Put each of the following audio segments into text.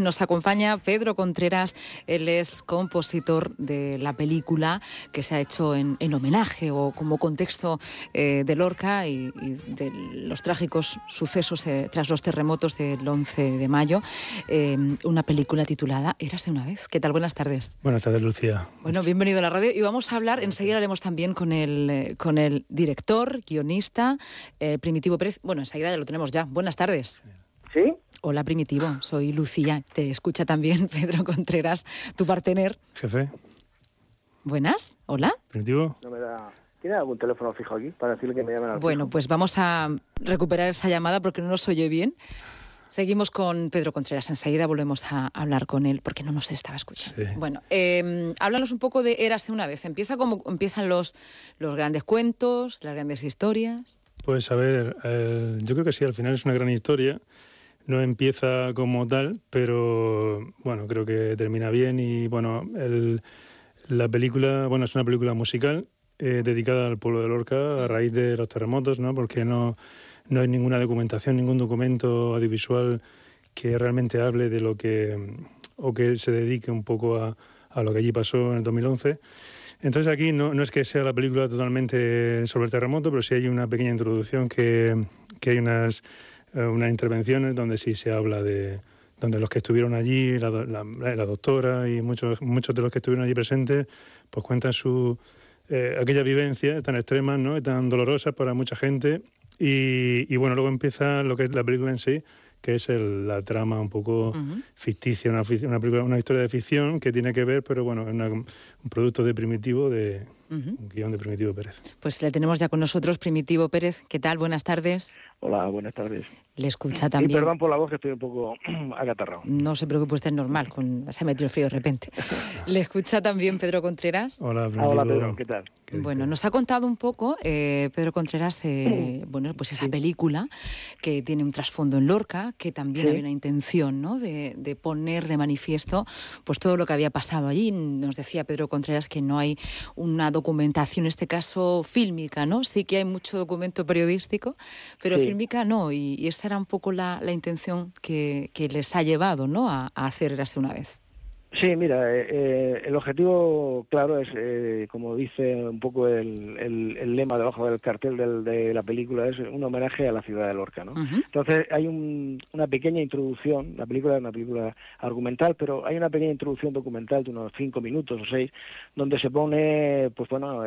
Nos acompaña Pedro Contreras, él es compositor de la película que se ha hecho en, homenaje o como contexto eh, de Lorca y, de los trágicos sucesos eh, tras los terremotos del 11 de mayo. Eh, una película titulada Eras de una vez. ¿Qué tal? Buenas tardes. Buenas tardes, Lucía. Bueno, bienvenido a la radio y vamos a hablar, enseguida haremos también con el, con el director, guionista, Primitivo Pérez. Bueno, enseguida ya lo tenemos ya. Buenas tardes. ¿Sí? Hola Primitivo, soy Lucía. Te escucha también Pedro Contreras, tu partener. Jefe. Buenas, hola. Primitivo. No me da... ¿Tiene algún teléfono fijo aquí para decirle que me llamen al Bueno, pues vamos a recuperar esa llamada porque no nos oye bien. Seguimos con Pedro Contreras. Enseguida volvemos a hablar con él porque no nos estaba escuchando. Bueno, eh, háblanos un poco de Érase una vez. Empieza como empiezan los, los grandes cuentos, las grandes historias. Pues a ver, yo creo que sí, al final es una gran historia no empieza como tal, pero bueno, creo que termina bien y bueno, la película, bueno, es una película musical eh, dedicada al pueblo de Lorca a raíz de los terremotos, ¿no? Porque no, no hay ninguna documentación, ningún documento audiovisual que realmente hable de lo que o que se dedique un poco a, a lo que allí pasó en el 2011. Entonces aquí no, no, es que sea la película totalmente sobre el terremoto, pero sí hay una pequeña introducción que, que hay unas eh, unas intervenciones donde sí se habla de donde los que estuvieron allí, la, doctora y muchos, muchos de los que estuvieron allí presentes, pues cuentan su eh, aquella vivencia tan extrema, ¿no? tan dolorosa para mucha gente. Y, bueno, luego empieza lo que es la película en sí, que es la trama un poco ficticia, una, una, película, una historia de ficción que tiene que ver, pero bueno, es un producto de Primitivo, de un guion de Primitivo Pérez. Pues le tenemos ya con nosotros, Primitivo Pérez. ¿Qué tal? Buenas tardes. Hola, buenas tardes. Le escucha también. Y perdón por la voz que estoy un poco agatarrado. No se preocupe, usted es normal, con... se ha metido el frío de repente. Le escucha también Pedro Contreras. Hola, Hola Pedro, ¿qué tal? Bueno, nos ha contado un poco eh, Pedro Contreras, eh, bueno, pues esa película que tiene un trasfondo en Lorca, que también había una intención, ¿no? De, de, poner de manifiesto, pues todo lo que había pasado allí. Nos decía Pedro Contreras que no hay una documentación, en este caso fílmica, ¿no? Sí que hay mucho documento periodístico, pero fílmica no. Y, era un poco la, la intención que, que, les ha llevado, ¿no? A, a hacer hace una vez. Sí, mira, eh, eh, el objetivo, claro, es, eh, como dice un poco el, el, lema debajo del cartel del, de la película, es un homenaje a la ciudad de Lorca, ¿no? Entonces hay una pequeña introducción, la película es una película argumental, pero hay una pequeña introducción documental de unos cinco minutos o seis, donde se pone, pues bueno,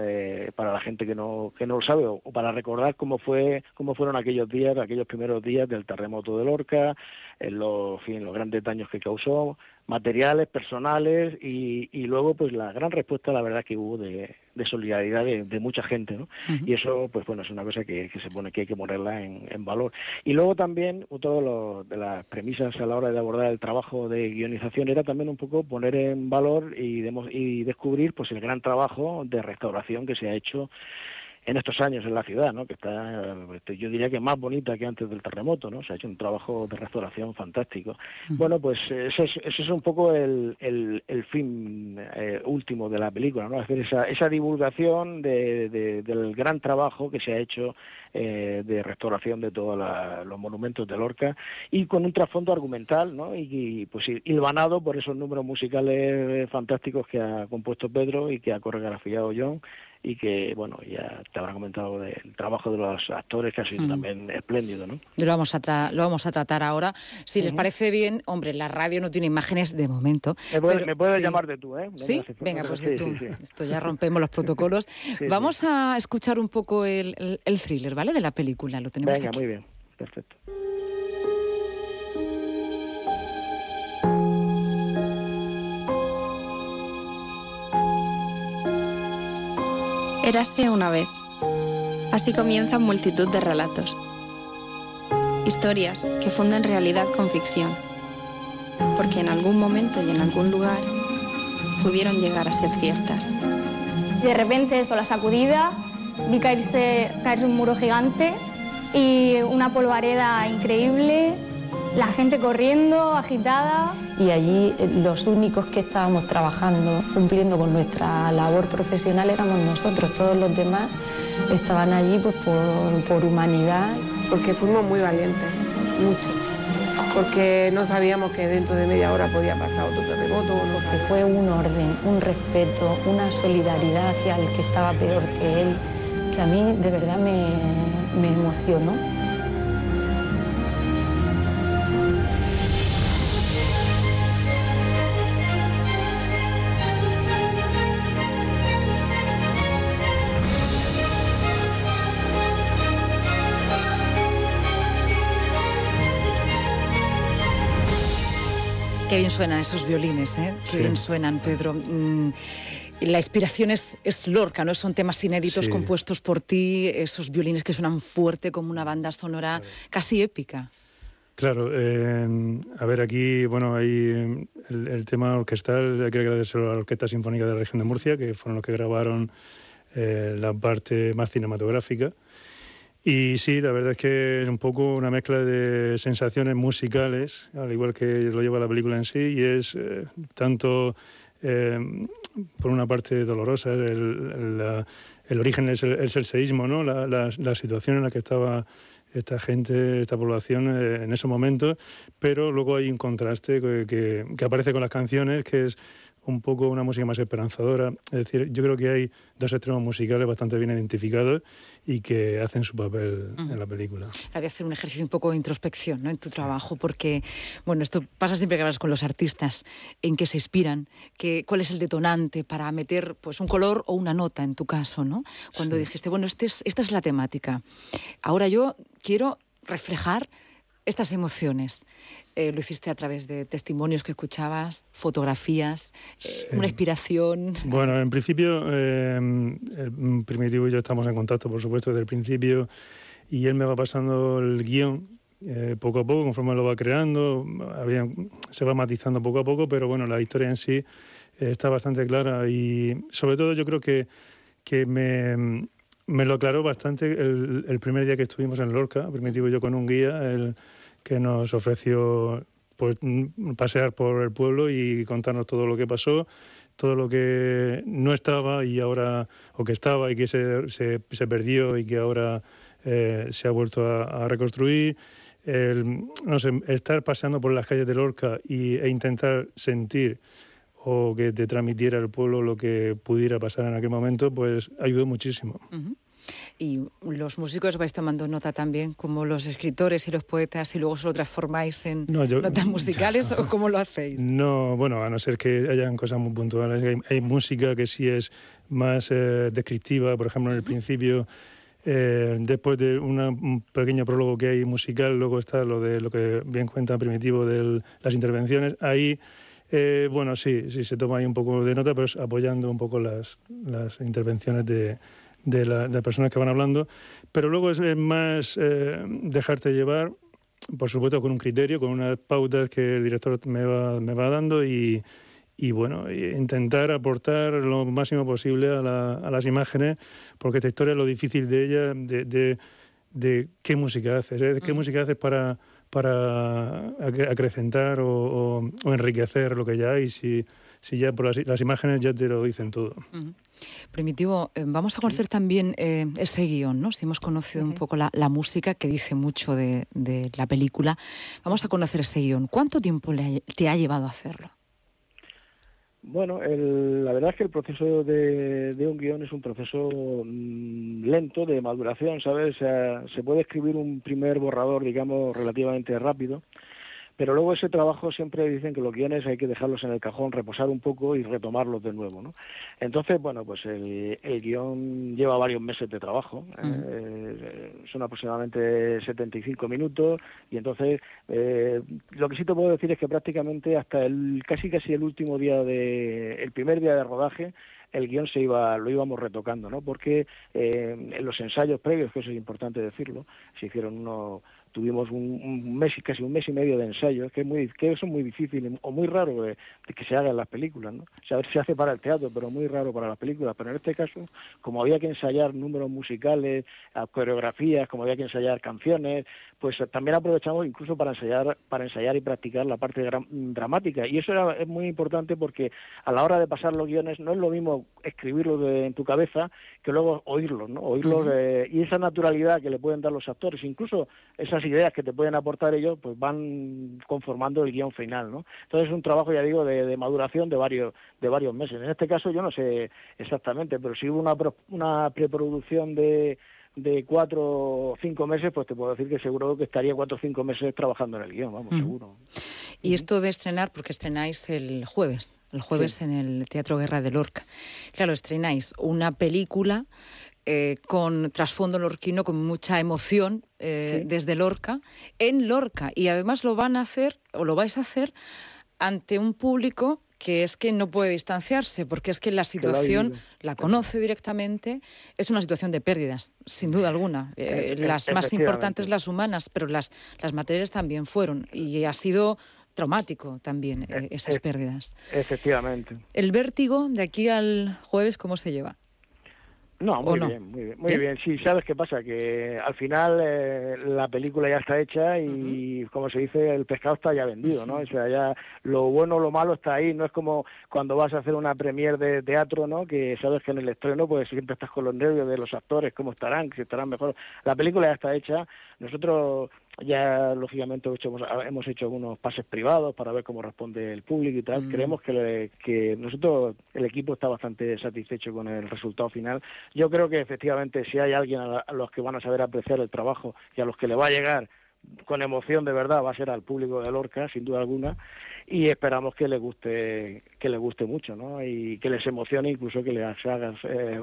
para la gente que no, que no lo sabe, o, para recordar cómo fue, cómo fueron aquellos días, aquellos primeros días del terremoto de Lorca, en los, en los grandes daños que causó, materiales, personales y, y, luego pues la gran respuesta la verdad que hubo de, de solidaridad de, mucha gente ¿no? y eso pues bueno es una cosa que, que, se pone que hay que ponerla en, en valor y luego también otra de, las premisas a la hora de abordar el trabajo de guionización era también un poco poner en valor y, y descubrir pues el gran trabajo de restauración que se ha hecho en estos años en la ciudad, ¿no? que está, este, yo diría que más bonita que antes del terremoto, ¿no? se ha hecho un trabajo de restauración fantástico. Bueno, pues ese es, ese es un poco el, el, el fin eh, último de la película, ¿no? hacer esa, esa divulgación de, del gran trabajo que se ha hecho eh, de restauración de todos los monumentos de Lorca y con un trasfondo argumental ¿no? y, y pues hilvanado por esos números musicales fantásticos que ha compuesto Pedro y que ha coreografiado John y que, bueno, ya te habrá comentado del trabajo de los actores que ha sido también espléndido, ¿no? Lo vamos a, lo vamos a tratar ahora. Si les parece bien, hombre, la radio no tiene imágenes de momento. Me puedes, llamar de tú, ¿eh? sí, venga, pues de tú. Esto ya rompemos los protocolos. vamos a escuchar un poco el, el, thriller, ¿vale? De la película, lo tenemos Venga, muy bien, perfecto. Érase una vez. Así comienzan multitud de relatos. Historias que funden realidad con ficción. Porque en algún momento y en algún lugar pudieron llegar a ser ciertas. De repente eso, la sacudida, vi caerse, caerse un muro gigante y una polvareda increíble, la gente corriendo, agitada. Y allí eh, los únicos que estábamos trabajando, cumpliendo con nuestra labor profesional éramos nosotros, todos los demás estaban allí pues, por, por humanidad. Porque fuimos muy valientes, mucho. porque no sabíamos que dentro de media hora podía pasar otro terremoto. Porque fue un orden, un respeto, una solidaridad hacia el que estaba peor que él, que a mí de verdad me, me emocionó. Qué bien suenan esos violines, ¿eh? Qué bien suenan, Pedro. Mm, la inspiración es, es, Lorca, ¿no? Son temas inéditos compuestos por ti, esos violines que suenan fuerte como una banda sonora casi épica. Claro, eh, a ver, aquí, bueno, hay el, tema orquestal, hay que agradecer a la Orquesta Sinfónica de la Región de Murcia, que fueron los que grabaron eh, la parte más cinematográfica. Y sí, la verdad es que es un poco una mezcla de sensaciones musicales, al igual que lo lleva la película en sí, y es eh, tanto, eh, por una parte, dolorosa, el, origen es el, el, seísmo, ¿no? La, situación en la que estaba esta gente, esta población eh, en ese momento, pero luego hay un contraste que, que aparece con las canciones, que es un poco una música más esperanzadora. Es decir, yo creo que hay dos extremos musicales bastante bien identificados y que hacen su papel en la película. Había hacer un ejercicio un poco de introspección ¿no? en tu trabajo, porque, bueno, esto pasa siempre que hablas con los artistas, en qué se inspiran, que, cuál es el detonante para meter pues, un color o una nota, en tu caso, ¿no? Cuando dijiste, bueno, este es, esta es la temática. Ahora yo quiero reflejar estas emociones. Eh, lo hiciste a través de testimonios que escuchabas, fotografías, eh, una inspiración. Bueno, en principio, eh, el Primitivo y yo estamos en contacto, por supuesto, desde el principio, y él me va pasando el guion poco a poco, conforme lo va creando, se va matizando poco a poco, pero bueno, la historia en sí está bastante clara y sobre todo yo creo que, que me, me lo aclaró bastante el, el, primer día que estuvimos en Lorca, Primitivo yo con un guía, el, que nos ofreció pues, pasear por el pueblo y contarnos todo lo que pasó, todo lo que no estaba y ahora, o que estaba y que se, se, perdió y que ahora eh, se ha vuelto a, reconstruir. El, no sé, estar paseando por las calles de Lorca y, e intentar sentir o que te transmitiera el pueblo lo que pudiera pasar en aquel momento, pues ayudó muchísimo. Y los músicos vais tomando nota también, como los escritores y los poetas, y luego se lo transformáis en notas musicales, ¿o cómo lo hacéis? No, bueno, a no ser que hayan cosas muy puntuales. Hay, música que sí es más eh, descriptiva, por ejemplo, en el principio. Eh, después de un pequeño prólogo que hay musical, luego está lo de lo que bien cuenta Primitivo de las intervenciones. Ahí, eh, bueno, sí, sí se toma ahí un poco de nota, pero es apoyando un poco las, las intervenciones de, de, la, las personas que van hablando, pero luego es, más eh, dejarte llevar, por supuesto con un criterio, con unas pautas que el director me va, me va dando y, y bueno, intentar aportar lo máximo posible a, la, a, las imágenes, porque esta historia es lo difícil de ella, de, de, de qué música haces, ¿eh? qué música haces para, para acrecentar o, o, enriquecer lo que ya hay, si, si ya por las, las, imágenes ya te lo dicen todo. Primitivo, eh, vamos a conocer también eh, ese guion, ¿no? Si hemos conocido un poco la, la, música que dice mucho de, de, la película, vamos a conocer ese guion. ¿Cuánto tiempo le te ha llevado a hacerlo? Bueno, el, la verdad es que el proceso de, de un guion es un proceso mmm, lento de maduración, ¿sabes? O sea, se puede escribir un primer borrador, digamos, relativamente rápido, pero luego ese trabajo siempre dicen que los guiones hay que dejarlos en el cajón, reposar un poco y retomarlos de nuevo, ¿no? Entonces, bueno, pues el, el guion lleva varios meses de trabajo, eh, son aproximadamente 75 minutos y entonces eh, lo que sí te puedo decir es que prácticamente hasta el casi casi el último día de el primer día de rodaje el guion se iba, lo íbamos retocando, ¿no? Porque eh, en los ensayos previos, que eso es importante decirlo, se hicieron unos tuvimos un, un, mes casi un mes y medio de ensayos que es muy que eso es muy difícil o muy raro de, de que se haga en las películas no o sea, a ver se hace para el teatro pero muy raro para las películas pero en este caso como había que ensayar números musicales coreografías como había que ensayar canciones pues también aprovechamos incluso para ensayar, para ensayar y practicar la parte dramática. Y eso era, es muy importante porque a la hora de pasar los guiones no es lo mismo escribirlo en tu cabeza que luego oírlos, ¿no? Oírlos y esa naturalidad que le pueden dar los actores, incluso esas ideas que te pueden aportar ellos, pues van conformando el guion final, ¿no? Entonces es un trabajo, ya digo, de, maduración de varios de varios meses. En este caso yo no sé exactamente, pero si hubo una, una preproducción de de cuatro o cinco meses, pues te puedo decir que seguro que estaría cuatro o cinco meses trabajando en el guion, vamos, seguro. Y esto de estrenar, porque estrenáis el jueves, el jueves en el Teatro Guerra de Lorca. Claro, estrenáis una película eh, con trasfondo lorquino, con mucha emoción eh, desde Lorca, en Lorca. Y además lo van a hacer, o lo vais a hacer, ante un público que es que no puede distanciarse, porque es que la situación la, conoce directamente, es una situación de pérdidas, sin duda alguna. Eh, las más importantes las humanas, pero las, las materiales también fueron, y ha sido traumático también eh, esas pérdidas. Efectivamente. El vértigo de aquí al jueves, ¿cómo se lleva? No, muy bien, muy bien, Sí, ¿sabes qué pasa? Que al final eh, la película ya está hecha y, como se dice, el pescado está ya vendido, ¿no? O sea, ya lo bueno o lo malo está ahí. No es como cuando vas a hacer una premier de teatro, ¿no? Que sabes que en el estreno pues siempre estás con los nervios de los actores, cómo estarán, si estarán mejor. La película ya está hecha. Nosotros ya, lógicamente, hemos hecho algunos pases privados para ver cómo responde el público y tal. Mm. Creemos que, que nosotros, el equipo está bastante satisfecho con el resultado final. Yo creo que, efectivamente, si hay alguien a, los que van a saber apreciar el trabajo y a los que le va a llegar con emoción de verdad va a ser al público de Lorca, sin duda alguna, y esperamos que les guste que les guste mucho, ¿no? Y que les emocione, incluso que les haga eh,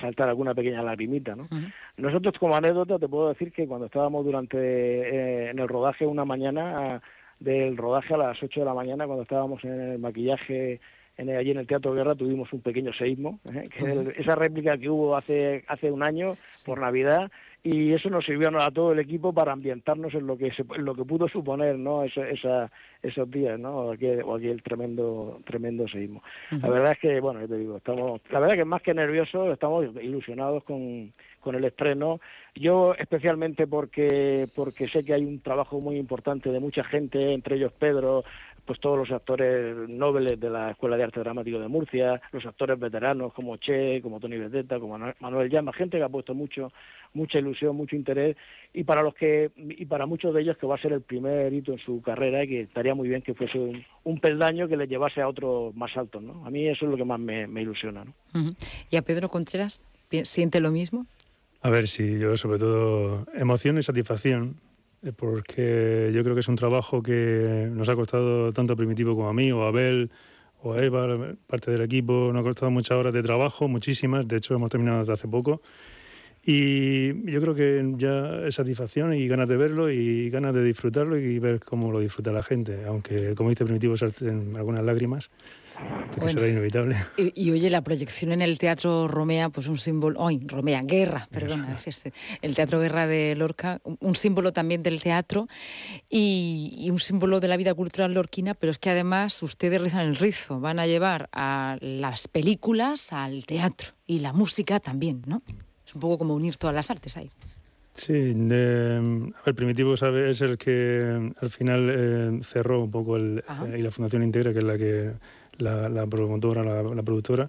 saltar alguna pequeña lagrimita, ¿no? Nosotros, como anécdota, te puedo decir que cuando estábamos durante eh, en el rodaje una mañana, del rodaje a las 8 de la mañana, cuando estábamos en el maquillaje en allí en el Teatro Guerra tuvimos un pequeño seísmo, ¿eh? que esa réplica que hubo hace hace un año por Navidad y eso nos sirvió a todo el equipo para ambientarnos en lo que en lo que pudo suponer no esa, esos días no aquí, el tremendo tremendo seísmo. La verdad es que bueno te digo estamos la verdad que más que nerviosos estamos ilusionados con, con el estreno. Yo especialmente porque porque sé que hay un trabajo muy importante de mucha gente entre ellos Pedro pues todos los actores nobles de la Escuela de Arte Dramático de Murcia, los actores veteranos como Che, como Tony Beteta, como Manuel Llama, gente que ha puesto mucho, mucha ilusión, mucho interés y para los que y para muchos de ellos que va a ser el primer hito en su carrera y que estaría muy bien que fuese un, peldaño que les llevase a otros más altos, ¿no? A mí eso es lo que más me, ilusiona, ¿no? ¿Y a Pedro Contreras siente lo mismo? A ver, sí, yo sobre todo emoción y satisfacción porque yo creo que es un trabajo que nos ha costado tanto a Primitivo como a mí, o a Abel, o a Eva, parte del equipo, nos ha costado muchas horas de trabajo, muchísimas, de hecho hemos terminado desde hace poco. Y yo creo que ya es satisfacción y ganas de verlo y ganas de disfrutarlo y ver cómo lo disfruta la gente, aunque como dice Primitivo, salten algunas lágrimas será inevitable. Y, oye, la proyección en el Teatro Romea, pues un símbolo, hoy Romea, Guerra, perdón, a veces, el Teatro Guerra de Lorca, un, símbolo también del teatro y, un símbolo de la vida cultural lorquina, pero es que además ustedes rizan el rizo, van a llevar a las películas al teatro y la música también, ¿no? Es un poco como unir todas las artes ahí. Sí, el Primitivo sabe, es el que al final eh, cerró un poco el, y la Fundación Integra, que es la que la, promotora, la, productora.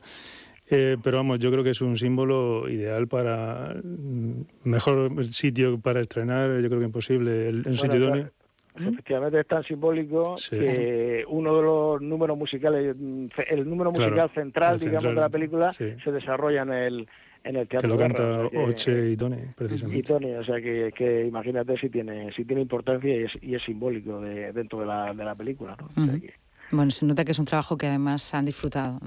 Eh, pero vamos, yo creo que es un símbolo ideal para mm, mejor sitio para estrenar, yo creo que imposible, el, un sitio idóneo. Efectivamente es tan simbólico que uno de los números musicales, mm, el número musical central, digamos, de la película se desarrolla en el, en el teatro. Que lo canta Oche y Tony, precisamente. Y Tony, o sea que, que imagínate si tiene, si tiene importancia y es, y es simbólico de, dentro de la, de la película. ¿no? Bueno, se nota que es un trabajo que además han disfrutado.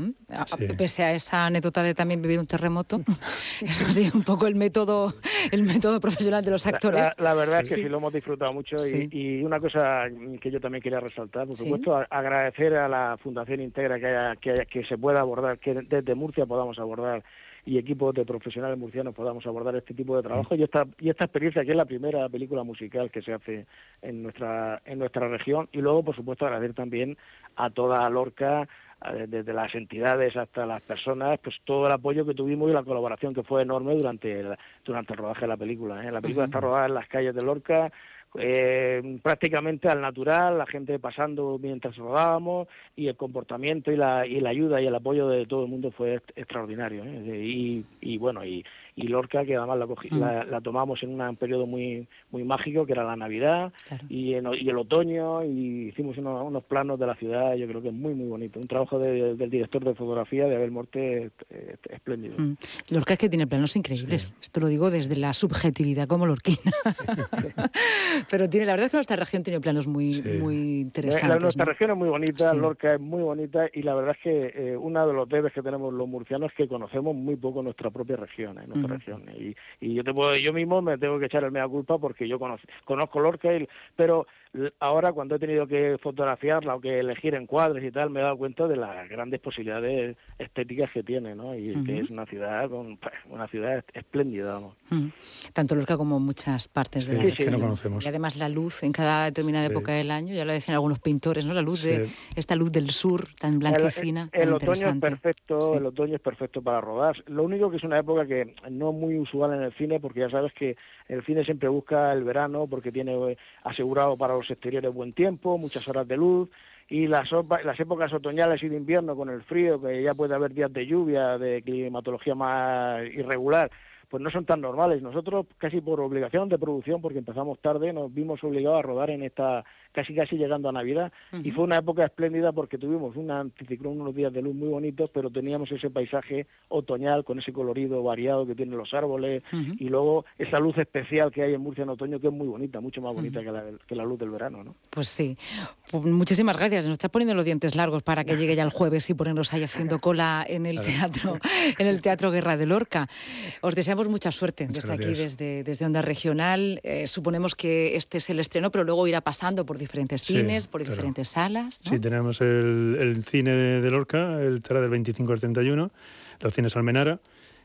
Pese a esa anécdota de también vivir un terremoto, eso ha sido un poco el método, el método profesional de los actores. La, verdad es que sí. lo hemos disfrutado mucho y, una cosa que yo también quería resaltar, por supuesto, agradecer a la Fundación Integra que, haya, que, que se pueda abordar, que desde Murcia podamos abordar y equipos de profesionales murcianos podamos abordar este tipo de trabajo y esta y esta experiencia que es la primera película musical que se hace en nuestra en nuestra región y luego por supuesto agradecer también a toda Lorca desde las entidades hasta las personas, pues todo el apoyo que tuvimos y la colaboración que fue enorme durante el, durante el rodaje de la película. ¿eh? La película está rodada en las calles de Lorca, eh, prácticamente al natural, la gente pasando mientras rodábamos y el comportamiento y la, y la ayuda y el apoyo de todo el mundo fue extraordinario. ¿eh? Y, y, bueno, y, y Lorca, que además la, mm. la, tomamos en un periodo muy muy mágico, que era la Navidad y, en, y el otoño, y hicimos unos, planos de la ciudad, yo creo que es muy, muy bonito. Un trabajo del director de fotografía, de Abel Morte, espléndido. Mm. Lorca es que tiene planos increíbles, esto lo digo desde la subjetividad como lorquina. Pero tiene, la verdad es que nuestra región tiene planos muy, muy interesantes. nuestra región es muy bonita, Lorca es muy bonita, y la verdad es que eh, uno de los debes que tenemos los murcianos es que conocemos muy poco nuestra propia región. ¿eh? Y, y yo te puedo, yo mismo me tengo que echar el mea culpa porque yo conozco, conozco Lorca, pero ahora cuando he tenido que fotografiarla o que elegir encuadres y tal, me he dado cuenta de las grandes posibilidades estéticas que tiene, ¿no? Y que es una ciudad con, pues, una ciudad espléndida, Tanto Lorca como muchas partes de la región. conocemos. Y además la luz en cada determinada época del año, ya lo decían algunos pintores, ¿no? La luz de esta luz del sur tan blanquecina. El, el otoño es perfecto, el otoño es perfecto para rodar. Lo único que es una época que no muy usual en el cine, porque ya sabes que el cine siempre busca el verano porque tiene eh, asegurado para los exteriores buen tiempo, muchas horas de luz y las, las épocas otoñales y de invierno con el frío, que ya puede haber días de lluvia, de climatología más irregular, pues no son tan normales. Nosotros casi por obligación de producción, porque empezamos tarde, nos vimos obligados a rodar en esta casi casi llegando a Navidad y fue una época espléndida porque tuvimos un anticiclón, unos días de luz muy bonitos, pero teníamos ese paisaje otoñal con ese colorido variado que tienen los árboles y luego esa luz especial que hay en Murcia en otoño que es muy bonita, mucho más bonita que, la, que, la, luz del verano, ¿no? Pues sí. Pues muchísimas gracias. Nos está poniendo los dientes largos para que llegue ya el jueves y ponernos ahí haciendo cola en el teatro, en el Teatro Guerra de Lorca. Os deseamos mucha suerte desde aquí, desde, desde Onda Regional. Eh, suponemos que este es el estreno, pero luego irá pasando por diferentes cines, por diferentes salas. Sí, tenemos el, cine de, Lorca, el estará del 25 al 31, los cines Almenara,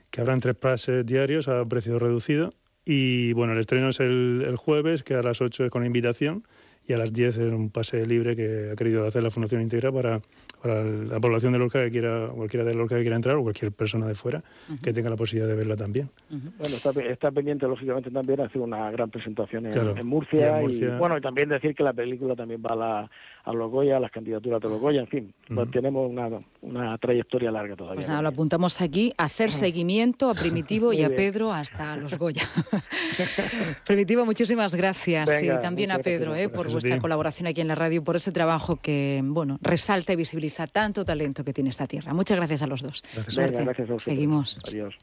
que habrán tres pases diarios a precio reducido. Y bueno, el estreno es el, el jueves, que a las 8 es con invitación y a las 10 es un pase libre que ha querido hacer la Fundación Integra para, para la población de Lorca que quiera, cualquiera de Lorca que quiera entrar o cualquier persona de fuera que tenga la posibilidad de verla también. Bueno, está, pendiente lógicamente también hacer una gran presentación en, Murcia, y bueno, y también decir que la película también va a, la, a los Goya, a las candidaturas de los Goya, en fin, pues tenemos una, una, trayectoria larga todavía. Pues lo apuntamos aquí, hacer seguimiento a Primitivo y a Pedro hasta los Goya. Primitivo, muchísimas gracias y también a Pedro eh, por vuestra colaboración aquí en la radio, por ese trabajo que bueno resalta y visibiliza tanto talento que tiene esta tierra. Muchas gracias a los dos. Gracias, gracias a Seguimos. Adiós.